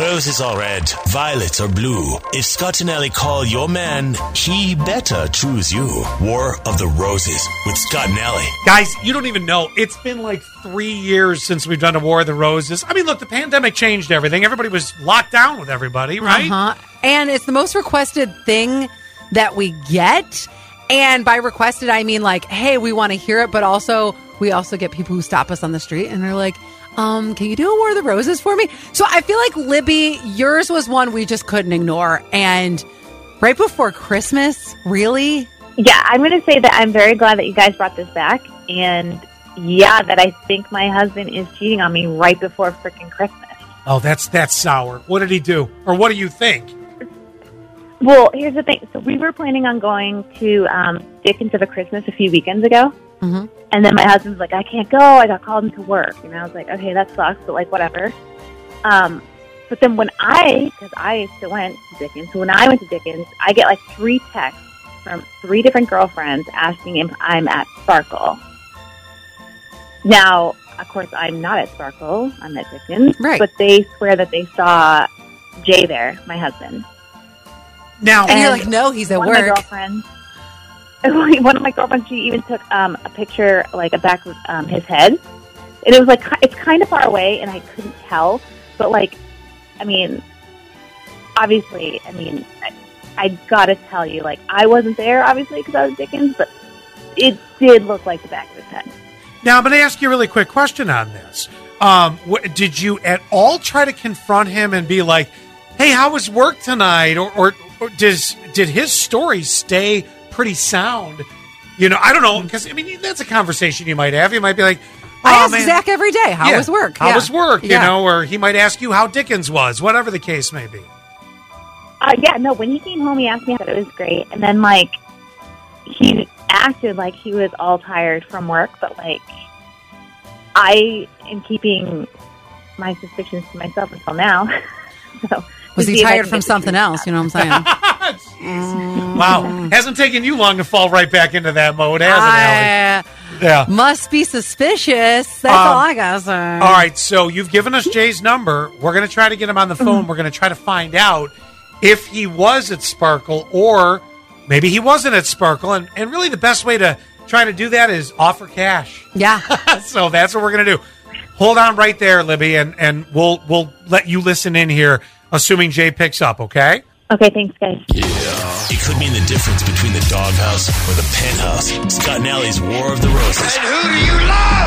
Roses are red, violets are blue. If Scott and Ellie call your man, he better choose you. War of the Roses with Scott and Ellie. Guys, you don't even know. It's been like three years since we've done a War of the Roses. I mean, look, the pandemic changed everything. Everybody was locked down with everybody, right? Uh-huh. And it's the most requested thing that we get. And by requested, I mean like, hey, we want to hear it, but also we also get people who stop us on the street and they're like, um, can you do a War of the Roses for me? So I feel like Libby, yours was one we just couldn't ignore. And right before Christmas, really? Yeah, I'm going to say that I'm very glad that you guys brought this back. And yeah, that I think my husband is cheating on me right before freaking Christmas. Oh, that's that's sour. What did he do? Or what do you think? Well, here's the thing. So we were planning on going to um, Dickens of a Christmas a few weekends ago. Mm-hmm. And then my husband's like, I can't go. I got called into work. And I was like, okay, that sucks, but like, whatever. Um, but then when I, because I still went to Dickens, so when I went to Dickens, I get like three texts from three different girlfriends asking if I'm at Sparkle. Now, of course, I'm not at Sparkle. I'm at Dickens. Right. But they swear that they saw Jay there, my husband. Now, And, you're like, no, he's at one of my work. girlfriends. One of my girlfriends, she even took um, a picture, like a back of um, his head, and it was like it's kind of far away, and I couldn't tell. But like, I mean, obviously, I mean, I, I gotta tell you, like, I wasn't there, obviously, because I was Dickens, but it did look like the back of his head. now I'm going to ask you a really quick question on this. Um, wh- did you at all try to confront him and be like, "Hey, how was work tonight?" Or, or, or does did his story stay pretty sound? You know, I don't know because I mean that's a conversation you might have. You might be like, I "Oh ask man, Zach every day, how yeah, was work? How Yeah. was work? You Yeah. know, or he might ask you how Dickens was, whatever the case may be. Uh, yeah, no, when he came home, he asked me how it was great. And then, like, he acted like he was all tired from work, but, like, I am keeping my suspicions to myself until now. so, Was he see if I tired from something else? You know what I'm saying? Wow, hasn't taken you long to fall right back into that mode, has it, Yeah. must be suspicious. That's Um, all I gotta say. All right, so you've given us Jay's number. We're going to try to get him on the Mm-hmm. phone. We're going to try to find out if he was at Sparkle or maybe he wasn't at Sparkle. And, and really, the best way to try to do that is offer cash. Yeah. so that's what we're going to do. Hold on right there, Libby, and, and we'll we'll let you listen in here, assuming Jay picks up. Okay. Okay, thanks, guys. Yeah. It could mean the difference between the doghouse or the penthouse. Scott and Allie's War of the Roses. And who do you love?